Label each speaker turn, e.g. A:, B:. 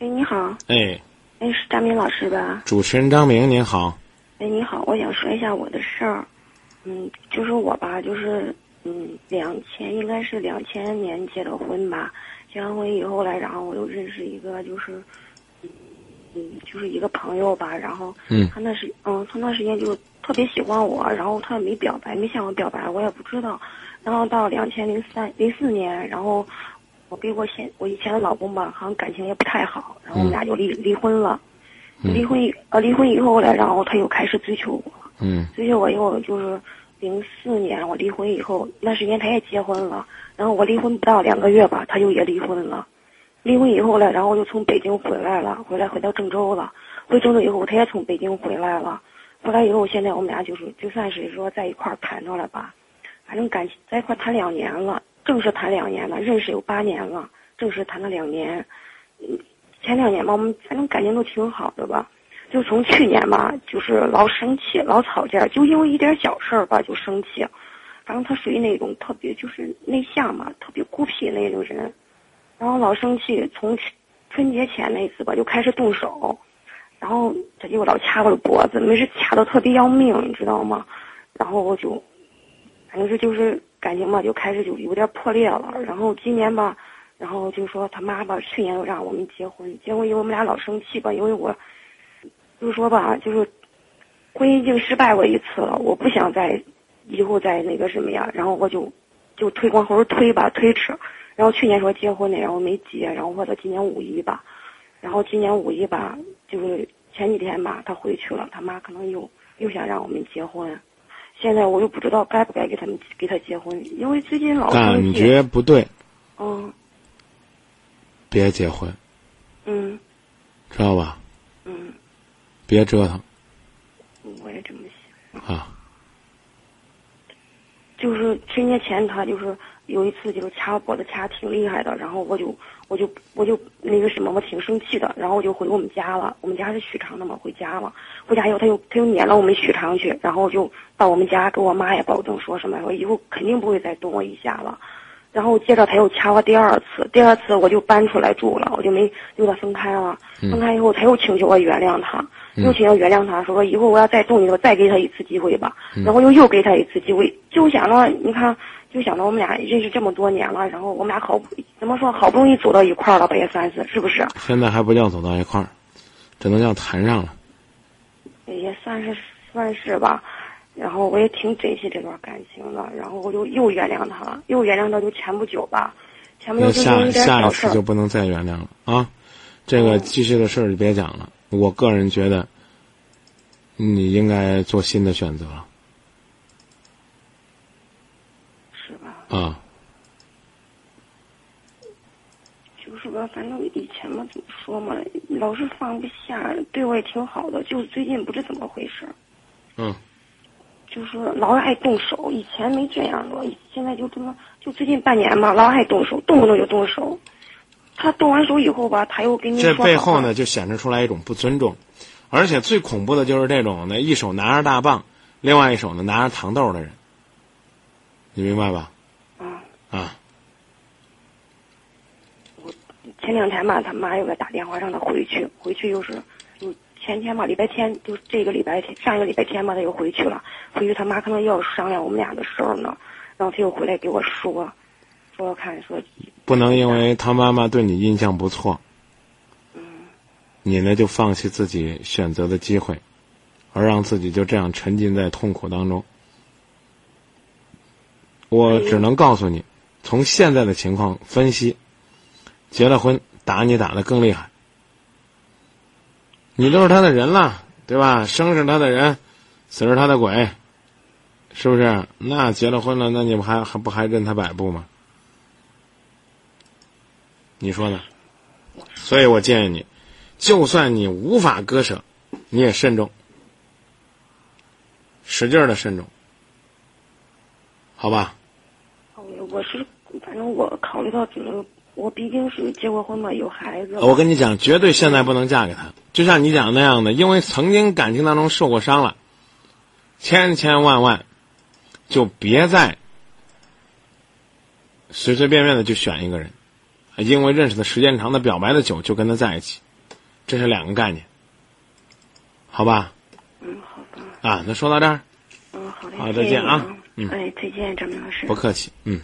A: 哎，你好，
B: 哎，
A: 哎，是张明老师吧？
B: 主持人张明您好，
A: 哎，你好，我想说一下我的事儿。嗯，就是我吧，就是嗯，两千应该是两千年结的婚吧。结完婚以后来，然后我又认识一个，就是嗯嗯，就是一个朋友吧。然后
B: 嗯
A: 他那时嗯，他那时间就特别喜欢我，然后他也没表白，没向我表白，我也不知道。然后到两千零三零四年，然后我跟我现我以前的老公吧，好像感情也不太好，然后我们俩就离离婚了。离婚以呃离婚以后呢，然后他又开始追求我，
B: 嗯
A: 追求我以后就是零四年我离婚以后，那时间他也结婚了，然后我离婚不到两个月吧，他就也离婚了。离婚以后呢，然后我就从北京回来了，回来回到郑州了。回郑州以后，他也从北京回来了。回来以后，现在我们俩就是就算是说在一块儿谈着了吧，反正感情在一块儿谈两年了，正式谈两年了，认识有八年了，正式谈了两年。前两年吧，我们反正感情都挺好的吧。就从去年吧，就是老生气，老吵架，就因为一点小事儿吧就生气。反正他属于那种特别就是内向嘛，特别孤僻那种人，然后老生气。从春节前那次吧，就开始动手，然后他就老掐我的脖子，没事掐的特别要命，你知道吗？然后我就，反正是就是感情吧，就开始就有点破裂了。然后今年吧，然后就说他妈吧，去年又让我们结婚，结婚以后我们俩老生气吧，因为我，就说吧，就是婚姻已经失败过一次了，我不想再以后再那个什么呀，然后我就就推光后推吧，推迟。然后去年说结婚的，然后没结，然后我到今年五一吧，然后今年五一吧，就是前几天吧，他回去了，他妈可能又又想让我们结婚，现在我又不知道该不该给他们给他结婚，因为最近老
B: 感。觉不对，
A: 嗯
B: 别结婚，
A: 嗯
B: 知道吧？
A: 嗯，
B: 别折腾
A: 我也这么想。
B: 啊！
A: 就是春节前他就是有一次就是掐我脖子掐挺厉害的，然后我就我就我就那个什么我挺生气的，然后我就回我们家了，我们家是许昌的嘛，回家了，回家以后他又他又撵到我们许昌去，然后就到我们家给我妈也保证说什么说以后肯定不会再动我一下了，然后接着他又掐我第二次，第二次我就搬出来住了，我就没就他分开了，分开以后他又请求我原谅他，又想要原谅他，说以后我要再动你，我再给他一次机会吧，然后又又给他一次机会，就想着你看，就想着我们俩认识这么多年了，然后我们俩好怎么说好不容易走到一块儿了吧，也算是是不是？
B: 现在还不叫走到一块儿，只能叫谈上了。
A: 也算是算是吧。然后我也挺珍惜这段感情的，然后我就又原谅他了，又原谅他就前不久吧，前不久就因一点
B: 下一
A: 小事儿
B: 次就不能再原谅了啊！这个继续的事儿就别讲了。我个人觉得，你应该做新的选择了
A: 是吧？
B: 啊！
A: 就是吧，反正以前嘛，怎么说嘛，老是放不下，对我也挺好的，就是最近不知怎么回事，
B: 嗯，
A: 就是老爱动手，以前没这样过，现在就这么，就最近半年嘛，老爱动手，动不动就动手。他动完手以后吧，他又给你
B: 这背后呢，就显示出来一种不尊重，而且最恐怖的就是这种呢，一手拿着大棒，另外一手呢拿着糖豆的人，你明白吧？
A: 啊，
B: 啊，我
A: 前两天吧，他妈又给打电话让他回去，回去又是，就前天吧，礼拜天就这个礼拜天，上一个礼拜天吧，他又回去了。回去他妈可能要商量我们俩的事儿呢，然后他又回来给我说，说看说，
B: 不能因为他妈妈对你印象不错，你呢就放弃自己选择的机会，而让自己就这样沉浸在痛苦当中。我只能告诉你，从现在的情况分析，结了婚打你打的更厉害，你都是他的人了，对吧？生是他的人，死是他的鬼，是不是？那结了婚了，那你不还还不还任他摆布吗？你说呢？所以我建议你，就算你无法割舍，你也慎重，使劲的慎重，好吧？
A: 我我是反正我考虑到只能，我毕竟是结过婚嘛，有孩子。
B: 我跟你讲，绝对现在不能嫁给他。就像你讲那样的，因为曾经感情当中受过伤了，千千万万，就别再随随便便的就选一个人，因为认识的时间长的、表白的久，就跟他在一起。这是两个概念，好吧？
A: 嗯，好吧。
B: 啊，那说到这儿，
A: 嗯，好的。
B: 好再见啊嗯
A: 哎，再见，张明老师
B: 不。客气，嗯。